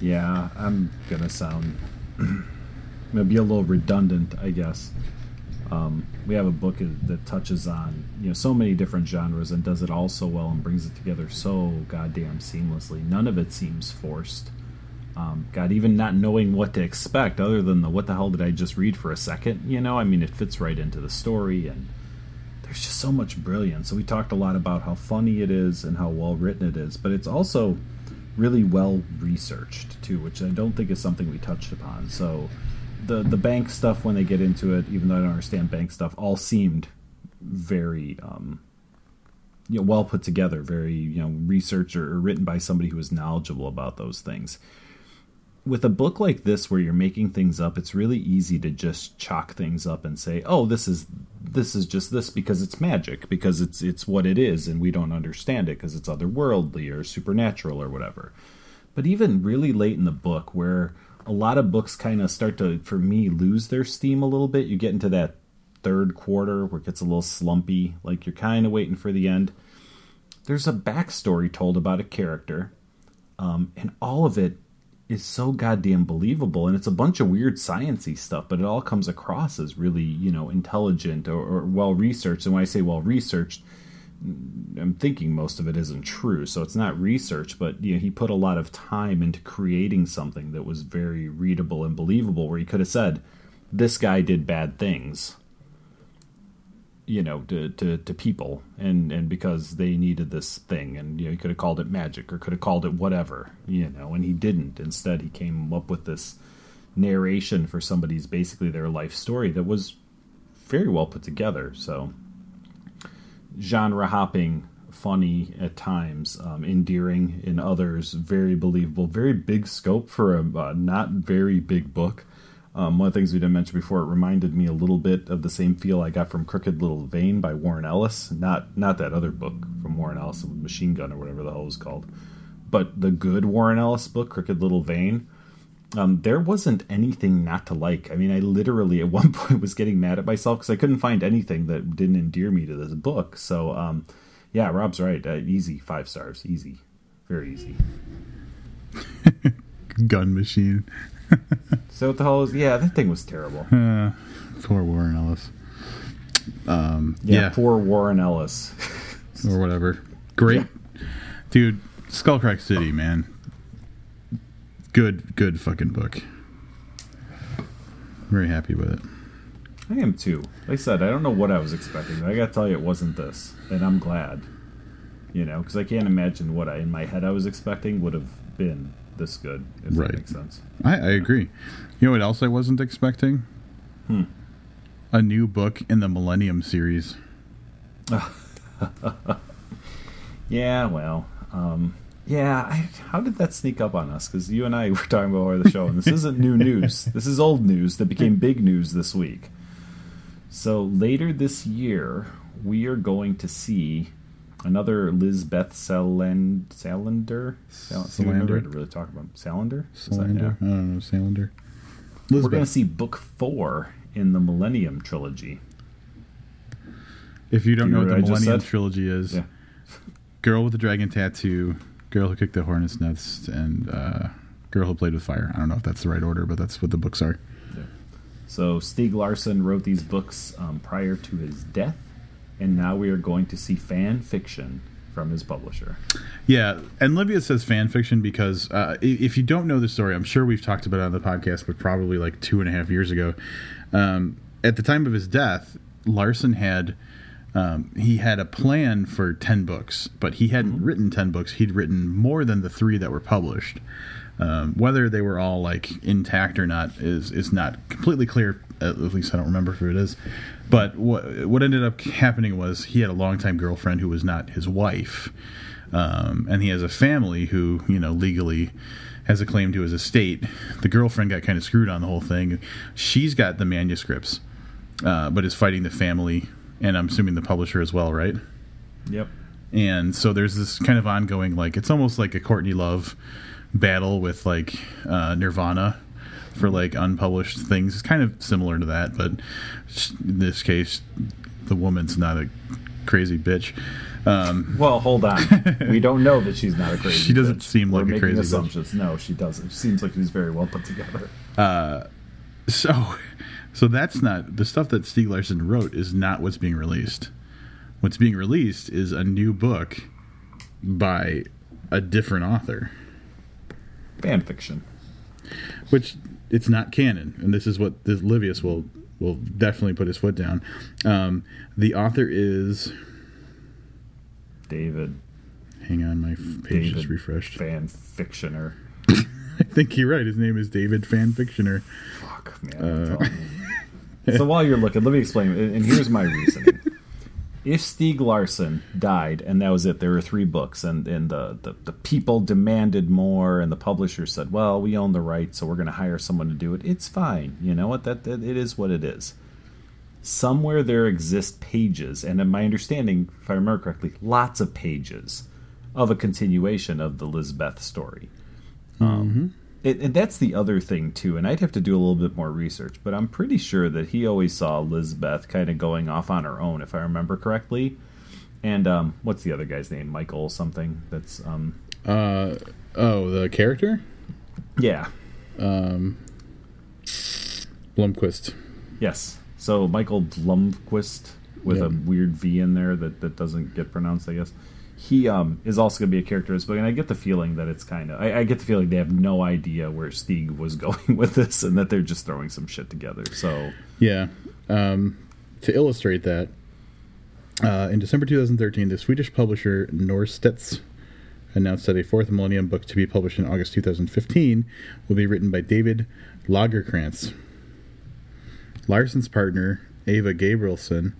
Yeah, I'm gonna sound [CLEARS THROAT] gonna be a little redundant, I guess. Um, we have a book that touches on you know so many different genres and does it all so well and brings it together so goddamn seamlessly. None of it seems forced. Um, God, even not knowing what to expect, other than the what the hell did I just read for a second? You know, I mean, it fits right into the story and there's just so much brilliance. So we talked a lot about how funny it is and how well written it is, but it's also really well researched too, which I don't think is something we touched upon. So the the bank stuff when they get into it, even though I don't understand bank stuff, all seemed very um, you know well put together, very you know researched or written by somebody who was knowledgeable about those things with a book like this where you're making things up, it's really easy to just chalk things up and say, "Oh, this is this is just this because it's magic, because it's it's what it is and we don't understand it because it's otherworldly or supernatural or whatever." But even really late in the book where a lot of books kind of start to for me lose their steam a little bit, you get into that third quarter where it gets a little slumpy, like you're kind of waiting for the end. There's a backstory told about a character, um, and all of it is so goddamn believable and it's a bunch of weird sciency stuff but it all comes across as really you know intelligent or, or well researched and when i say well researched i'm thinking most of it isn't true so it's not research but you know he put a lot of time into creating something that was very readable and believable where he could have said this guy did bad things you know to, to, to people and and because they needed this thing and you know he could have called it magic or could have called it whatever you know and he didn't. Instead he came up with this narration for somebody's basically their life story that was very well put together. So genre hopping funny at times um, endearing in others very believable very big scope for a uh, not very big book um, one of the things we didn't mention before, it reminded me a little bit of the same feel I got from Crooked Little Vein by Warren Ellis. Not not that other book from Warren Ellis, Machine Gun or whatever the hell it was called, but the good Warren Ellis book, Crooked Little Vein. Um, there wasn't anything not to like. I mean, I literally at [LAUGHS] one point was getting mad at myself because I couldn't find anything that didn't endear me to this book. So, um, yeah, Rob's right. Uh, easy five stars. Easy, very easy. [LAUGHS] Gun machine. [LAUGHS] so what the hell is? Yeah, that thing was terrible. [LAUGHS] Uh, poor Warren Ellis. Um, yeah, yeah, poor Warren Ellis, or whatever. Great, yeah. dude. Skullcrack City, man. Good, good fucking book. Very happy with it. I am too. Like I said, I don't know what I was expecting. But I gotta tell you, it wasn't this, and I'm glad. You know, because I can't imagine what I in my head I was expecting would have been this good. If right. that makes sense. I, I agree. You know what else I wasn't expecting? Hmm. A new book in the Millennium series. [LAUGHS] yeah, well, um, yeah. I, how did that sneak up on us? Because you and I [LAUGHS] were talking about the show, and this isn't new [LAUGHS] news. This is old news that became big news this week. So later this year, we are going to see another Lisbeth Salander. Salander. Salander. To really talk about Salander. Salander. I don't know. Salander. Lisbeth. We're going to see book four in the Millennium trilogy. If you don't Do know what the Millennium trilogy is, yeah. girl with the dragon tattoo, Girl Who Kicked the Hornet's Nest, and uh, Girl Who Played with Fire. I don't know if that's the right order, but that's what the books are. So Stieg Larsson wrote these books um, prior to his death, and now we are going to see fan fiction from his publisher. Yeah, and Livius says fan fiction because uh, if you don't know the story, I'm sure we've talked about it on the podcast, but probably like two and a half years ago. Um, at the time of his death, Larsson had um, he had a plan for ten books, but he hadn't written ten books. He'd written more than the three that were published. Um, whether they were all like intact or not is is not completely clear. At least I don't remember if it is. But what what ended up happening was he had a longtime girlfriend who was not his wife, um, and he has a family who you know legally has a claim to his estate. The girlfriend got kind of screwed on the whole thing. She's got the manuscripts, uh, but is fighting the family, and I'm assuming the publisher as well, right? Yep. and so there's this kind of ongoing like it's almost like a Courtney Love battle with like uh, Nirvana for like unpublished things. It's kind of similar to that, but in this case, the woman's not a crazy bitch. Um, Well, hold on. [LAUGHS] we don't know that she's not a crazy. She doesn't bitch. seem We're like a making crazy bitch. assumptions. No, she doesn't. She seems like she's very well put together. so, so that's not the stuff that Stieg Larsson wrote is not what's being released. What's being released is a new book by a different author. Fan fiction. which it's not canon, and this is what this Livius will will definitely put his foot down. Um, the author is. David Hang on, my page just refreshed. fan fictioner. [LAUGHS] I think you're right. His name is David Fanfictioner. Fuck man. You. so while you're looking, let me explain. And here's my reasoning. [LAUGHS] If Stieg Larsson died and that was it, there were three books, and, and the, the, the people demanded more, and the publisher said, "Well, we own the rights, so we're going to hire someone to do it." It's fine, you know what? That, that it is what it is. Somewhere there exist pages, and in my understanding, if I remember correctly, lots of pages of a continuation of the Lisbeth story. Um, it, and that's the other thing too. And I'd have to do a little bit more research, but I'm pretty sure that he always saw Lisbeth kind of going off on her own, if I remember correctly. And um, what's the other guy's name? Michael something. That's um, Uh, oh, the character yeah, Blomkvist. yes. So Michael Blomkvist with Yeah. a weird V in there that that doesn't get pronounced. I guess he um, is also going to be a character in this book, and I get the feeling that it's kind of I, I get the feeling they have no idea where Stieg was [LAUGHS] going with this, and that they're just throwing some shit together. So Yeah. Um, to illustrate that, uh, in December 2013, the Swedish publisher Norstedts announced that a fourth Millennium book to be published in August 2015 will be written by David Lagercrantz. Larsson's partner, Ava Gabrielsson,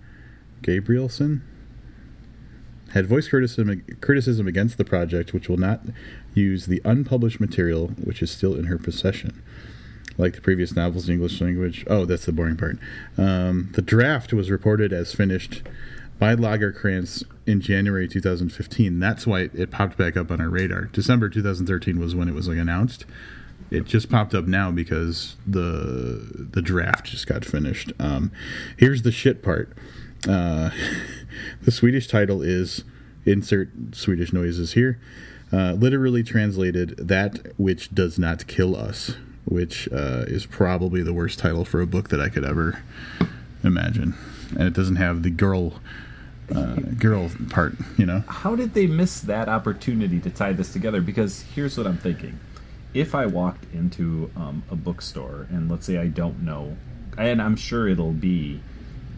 Gabrielsson had voiced criticism, criticism against the project, which will not use the unpublished material which is still in her possession like the previous novels in English language. Oh, that's the boring part. Um, the draft was reported as finished by Lagercrantz in January 2015. That's why it popped back up on our radar. December 2013 was when it was like announced. It just popped up now because the the draft just got finished. Um, here's the shit part. Uh, [LAUGHS] the Swedish title is insert Swedish noises here. Uh, literally translated, that which does not kill us, which uh, is probably the worst title for a book that I could ever imagine. And it doesn't have the girl uh, girl part, you know. how did they miss that opportunity to tie this together? Because here's what I'm thinking: if I walked into um, a bookstore and let's say I don't know, and I'm sure it'll be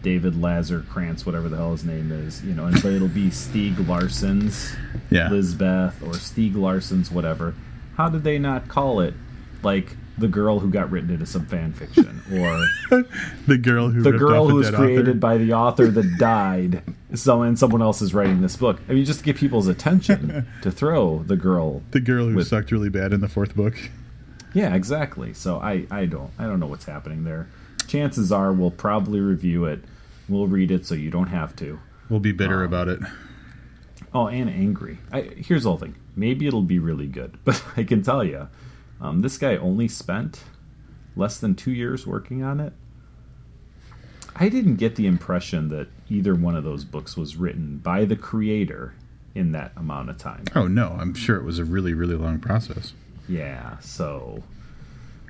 David Lazar Krantz, whatever the hell his name is, you know, and but it'll be Stieg Larsson's Yeah. Lisbeth or Stieg Larsson's whatever. How did they not call it like the girl who got written into some fan fiction or [LAUGHS] The girl who the girl who was created author. by the author that died so and someone else is writing this book i mean just to get people's attention [LAUGHS] to throw the girl the girl who with- sucked really bad in the fourth book. yeah exactly so i i don't i don't know what's happening there chances are we'll probably review it we'll read it so you don't have to We'll be bitter about it. oh and angry I, here's the whole thing maybe it'll be really good [LAUGHS] but i can tell you um, this guy only spent less than two years working on it I didn't get the impression that either one of those books was written by the creator in that amount of time. Oh no, I'm sure it was a really really long process. Yeah, so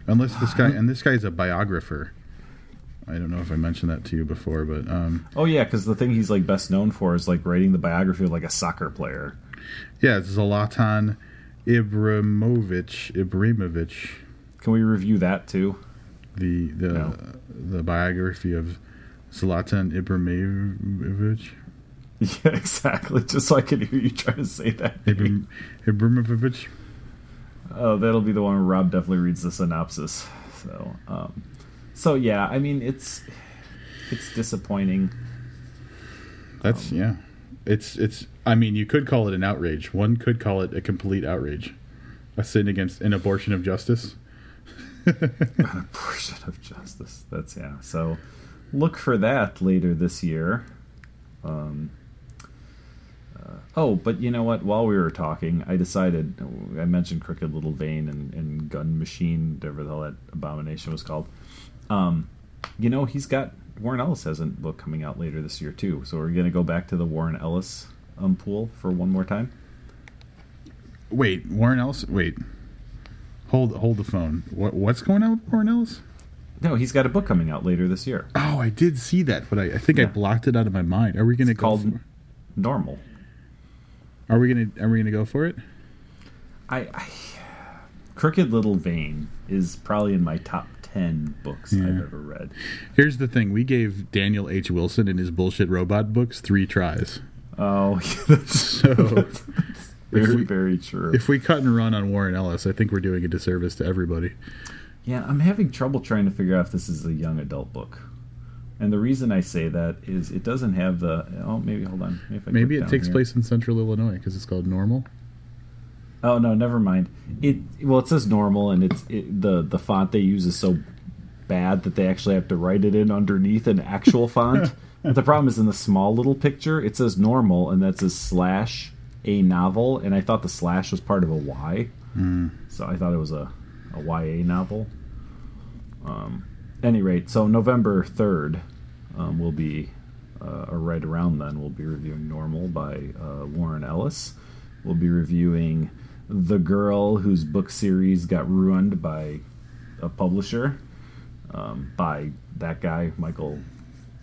Unless this guy [SIGHS] and this guy's a biographer. I don't know if I mentioned that to you before, but um, oh yeah, because the thing he's like best known for is like writing the biography of like a soccer player. yeah, it's Zlatan Ibrahimovic. Ibrahimovic, Can we review that too? the the No. the biography of Zlatan Ibrahimovic. [LAUGHS] Yeah, exactly. Just so I can hear you try to say that. Ibram, Ibrahimovic. Oh, that'll be the one where Rob definitely reads the synopsis. So, um, so yeah, I mean, it's it's disappointing. That's yeah. It's it's. I mean, you could call it an outrage. One could call it a complete outrage, a sin against an abortion of justice. [LAUGHS] An abortion of justice. That's yeah. So, look for that later this year. Um, uh, oh, but you know what? While we were talking, I decided I mentioned Crooked Little Vein and, and Gun Machine, whatever the hell that abomination was called. Um, you know, he's got Warren Ellis has a book coming out later this year too. So we're gonna go back to the Warren Ellis um, pool for one more time. Wait, Warren Ellis. Wait, hold hold the phone. What what's going on with Warren Ellis? No, he's got a book coming out later this year. Oh, I did see that, but I, I think I blocked it out of my mind. Are we going to It's go? called For, Normal. are we going to Are we going to go for it? I, I Crooked Little Vein is probably in my top ten books I've ever read. Here's the thing: we gave Daniel H. Wilson and his bullshit robot books three tries. Oh, [LAUGHS] that's So [LAUGHS] very we- very true. if we cut and run on Warren Ellis, I think we're doing a disservice to everybody. Yeah, I'm having trouble trying to figure out if this is a young adult book. And the reason I say that is it doesn't have the. Oh, maybe hold on. Maybe, Maybe it takes here. place in Central Illinois because it's called Normal. Oh no, never mind. It well, it says normal, and it's it, the the font they use is so bad that they actually have to write it in underneath an actual [LAUGHS] font. but the problem is in the small little picture, it says normal, and that says slash a novel, and I thought the slash was part of a Y, so I thought it was a a YA novel. Um, any rate, so November third um, will be, uh, or right around then, we'll be reviewing Normal by uh, Warren Ellis. We'll be reviewing The Girl Whose Book Series Got Ruined by a Publisher, um, by that guy, Michael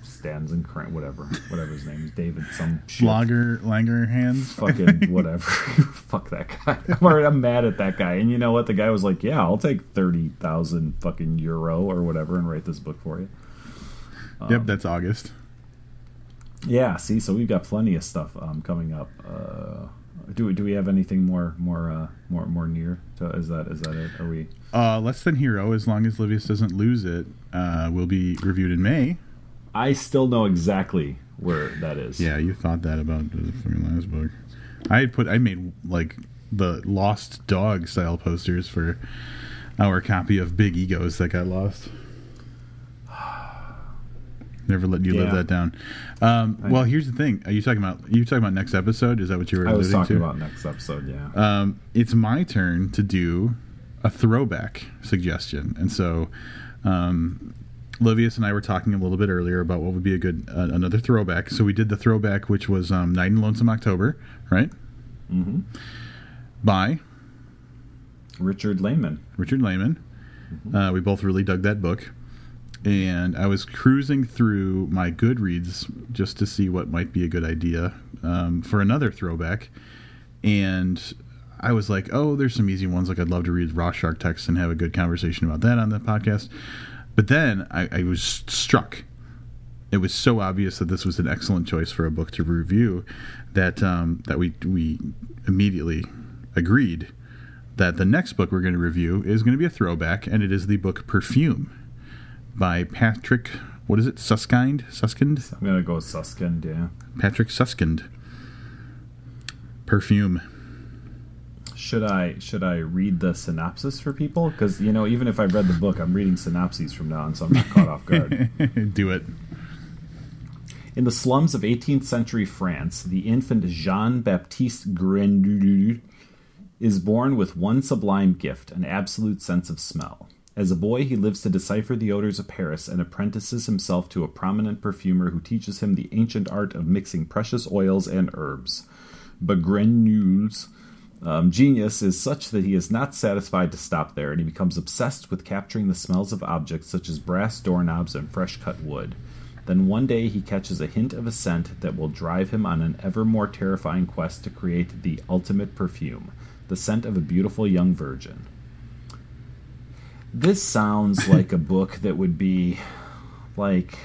Stanzenkran, whatever, whatever his name is, David, some shit. Lager Langer hands. Fucking [LAUGHS] whatever. [LAUGHS] Fuck that guy. I'm, already, I'm mad at that guy. And you know what? The guy was like, "Yeah, I'll take thirty thousand fucking euro or whatever and write this book for you." yep, that's August. Yeah. See, so we've got plenty of stuff um, coming up. Uh, do we do we have anything more more uh, more more near? To, is that is that it? Are we? Uh, Less Than Hero, as long as Livius doesn't lose it, uh, will be reviewed in May. I still know exactly where that is. Yeah, you thought that about the fucking last book. I had put, I made like the Lost Dog style posters for our copy of Big Egos that got lost. Never let you live that down. Um, well, here's the thing: Are you talking about? You talking about next episode? Is that what you were I was talking to? about next episode. Yeah. um, it's my turn to do a throwback suggestion, and so um, Livius and I were talking a little bit earlier about what would be a good uh, another throwback. So we did the throwback, which was um, Night in Lonesome October, right? Mm-hmm. By Richard Lehman. Richard Lehman. Uh, we both really dug that book. And I was cruising through my Goodreads just to see what might be a good idea um, for another throwback. And I was like, oh, there's some easy ones. Like, I'd love to read Raw Shark text and have a good conversation about that on the podcast. But then I, I was struck. It was so obvious that this was an excellent choice for a book to review that um, that we we immediately agreed that the next book we're going to review is going to be a throwback, and it is the book Perfume by Patrick. What is it? Suskind? Suskind? I'm gonna go with Suskind. Yeah. Patrick Suskind. Perfume. Should I should I read the synopsis for people? Because you know, even if I've read the book, I'm reading synopses from now on, so I'm not caught off guard. [LAUGHS] Do it. In the slums of 18th century France, the infant Jean Baptiste Grenouille is born with one sublime gift an absolute sense of smell. As a boy, he lives to decipher the odors of Paris and apprentices himself to a prominent perfumer who teaches him the ancient art of mixing precious oils and herbs. Begrenul's um, genius is such that he is not satisfied to stop there, and he becomes obsessed with capturing the smells of objects such as brass doorknobs and fresh cut wood. Then one day he catches a hint of a scent that will drive him on an ever more terrifying quest to create the ultimate perfume the scent of a beautiful young virgin. This sounds [LAUGHS] like a book that would be like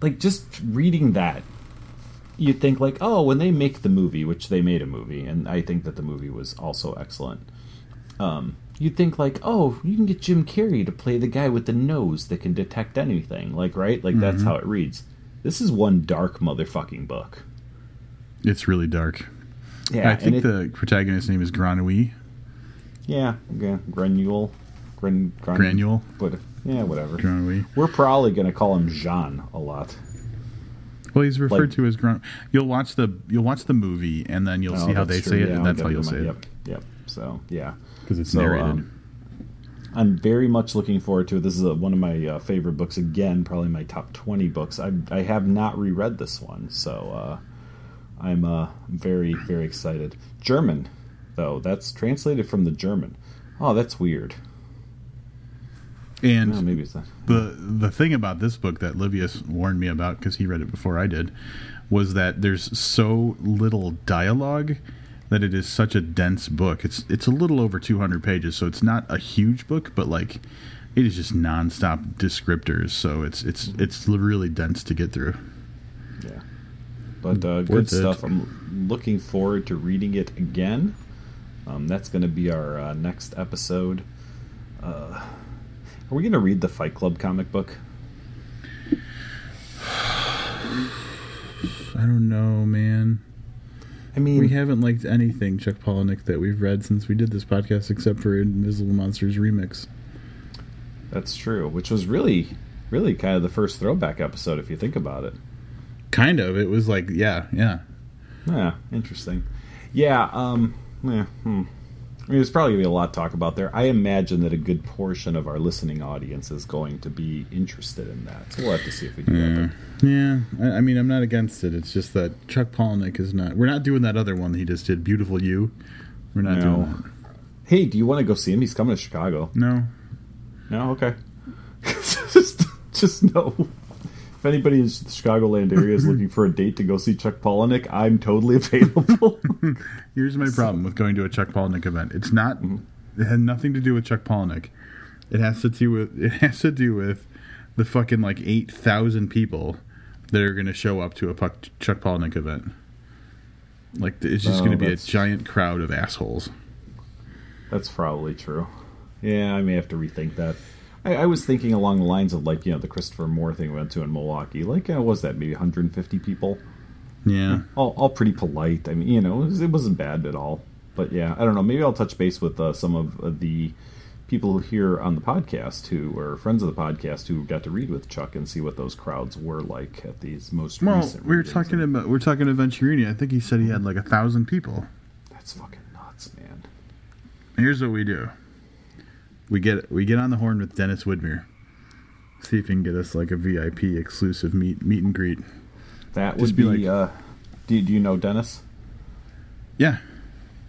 like just reading that you'd think like oh when they make the movie which they made a movie and i think that the movie was also excellent um, you'd think like oh you can get jim carrey to play the guy with the nose that can detect anything like right? Like that's how it reads. This is one dark motherfucking book. It's really dark. yeah I think it- the protagonist's name is Granui. yeah yeah granule gran, gran, Granule. but yeah whatever Granui. we're probably going to call him jean a lot Well, he's referred Like- to as Gran. You'll watch the you'll watch the movie, and then you'll Oh, see how they that's say true. it, Yeah, and that's how you'll say it Yep, yep. So yeah, because it's So, narrated. um, I'm very much looking forward to it. This is uh one of my uh, favorite books. Again, probably my top 20 books. I, I have not reread this one, so uh, I'm uh, very very excited. German, though, that's translated from the German. Oh, that's weird. And Oh, maybe it's not. the the thing about this book that Livius warned me about because he read it before I did was that there's so little dialogue that it is such a dense book. It's it's a little over 200 pages, so it's not a huge book, but like it is just nonstop descriptors. So it's it's it's really dense to get through. Yeah. But uh, good Worth it. stuff. I'm looking forward to reading it again. Um, that's going to be our uh, next episode. Uh, are we going to read the Fight Club comic book? I don't know, man. I mean, We haven't liked anything Chuck Palahniuk that we've read since we did this podcast, except for Invisible Monsters remix. that's true. Which was really, really kind of the first throwback episode, if you think about it. Kind of. It was like, yeah, yeah. Yeah, interesting. Yeah, um, yeah, hmm. I mean, there's probably going to be a lot to talk about there. I imagine that a good portion of our listening audience is going to be interested in that. So we'll have to see if we do that. but- Yeah, I, I mean, I'm not against it. It's just that Chuck Palahniuk is not. We're not doing that other one that he just did, "Beautiful You." We're not No. doing that. Hey, do you want to go see him? He's coming to Chicago. No, No, okay. [LAUGHS] just, just know if anybody in the Chicagoland area is looking for a date to go see Chuck Palahniuk, I'm totally available. [LAUGHS] here's my problem with going to a Chuck Palahniuk event. It's not. It had nothing to do with Chuck Palahniuk. It has to do with. [LAUGHS] It has to do with the fucking like eight thousand people that are going to show up to a Puck, Chuck Palahniuk event. Like it's just Oh, going to be a that's- giant crowd of assholes. That's probably true. Yeah, I may have to rethink that. I, I was thinking along the lines of like you know the Christopher Moore thing we went to in Milwaukee. Like, uh, was that maybe 150 people? Yeah. All, all pretty polite. I mean, you know, it, was, it wasn't bad at all. But yeah, I don't know. Maybe I'll touch base with uh, some of uh, the people here on the podcast who are friends of the podcast who got to read with Chuck and see what those crowds were like at these most Well, recent. we were readings. talking about we're talking to Venturini. I think he said he had like a thousand people. That's fucking nuts, man. Here's what we do. We get we get on the horn with Dennis Widmyer. See if he can get us like a VIP exclusive meet meet and greet. That Just would be be. like- uh, do, do you know Dennis? Yeah.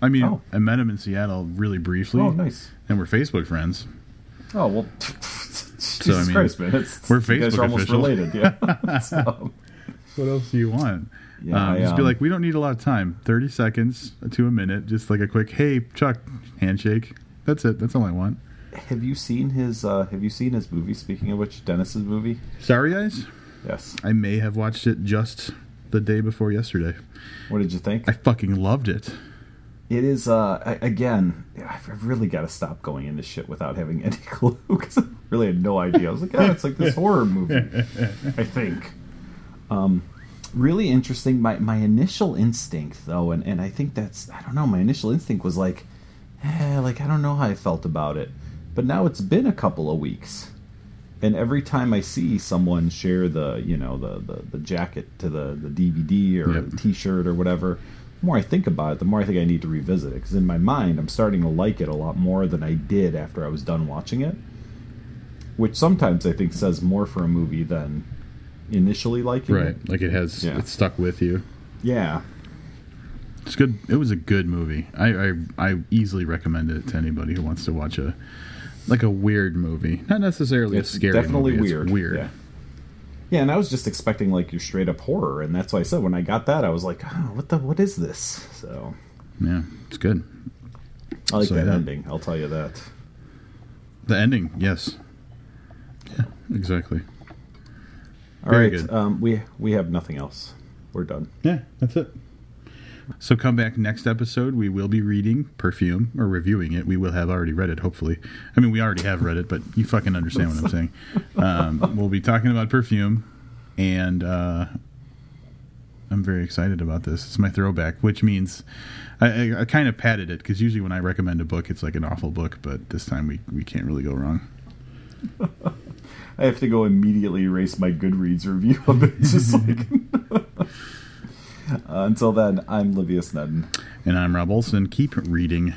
I mean, Oh. I met him in Seattle really briefly, Oh, nice. and we're Facebook friends. Oh well, [LAUGHS] Jesus I mean, Christ, man! It's, we're you Facebook are almost related, yeah. [LAUGHS] so, What else do you want? Yeah, um, I, just be um, like, we don't need a lot of time. Thirty seconds to a minute, just like a quick, hey Chuck, handshake. That's it. That's all I want. Have you seen his? Uh, have you seen his movie? Speaking of which, Dennis's movie. Sorry, guys. Yes. I may have watched it just the day before yesterday. What did you think? I fucking loved it. It is uh again. I've really got to stop going into shit without having any [LAUGHS] clue because I really had no idea. I was like, oh, it's like this horror movie. I think. Um, really interesting. My my initial instinct though, and and I think that's I don't know. My initial instinct was like, eh, like I don't know how I felt about it, but now it's been a couple of weeks. And every time I see someone share the, you know, the, the, the jacket to the, the DVD or Yep. the T-shirt or whatever, the more I think about it, the more I think I need to revisit it. Because in my mind, I'm starting to like it a lot more than I did after I was done watching it. Which sometimes I think says more for a movie than initially liking Right. it. Like it has Yeah. it's stuck with you. Yeah. It's good. It was a good movie. I, I I easily recommend it to anybody who wants to watch a like a weird movie, not necessarily It's a scary. definitely movie. It's weird. weird. Yeah. Yeah, and I was just expecting like your straight up horror, and that's why I said when I got that, I was like, oh, "What the? What is this?" So Yeah, it's good. I like So, that ending. I'll tell you that. The ending, yes. Yeah, exactly. All Very right, um, we we have nothing else. We're done. Yeah, that's it. So come back next episode. We will be reading Perfume or reviewing it. We will have already read it, hopefully. I mean, we already have read it, but you fucking understand what I'm saying. Um, we'll be talking about Perfume, and uh, I'm very excited about this. It's my throwback, which means I, I, I kind of padded it because usually when I recommend a book, it's like an awful book, but this time we, we can't really go wrong. [LAUGHS] I have to go immediately erase my Goodreads review of it. Just [LAUGHS] like. [LAUGHS] uh, until then, I'm Livius Nedden. And I'm Rob Olson. Keep reading.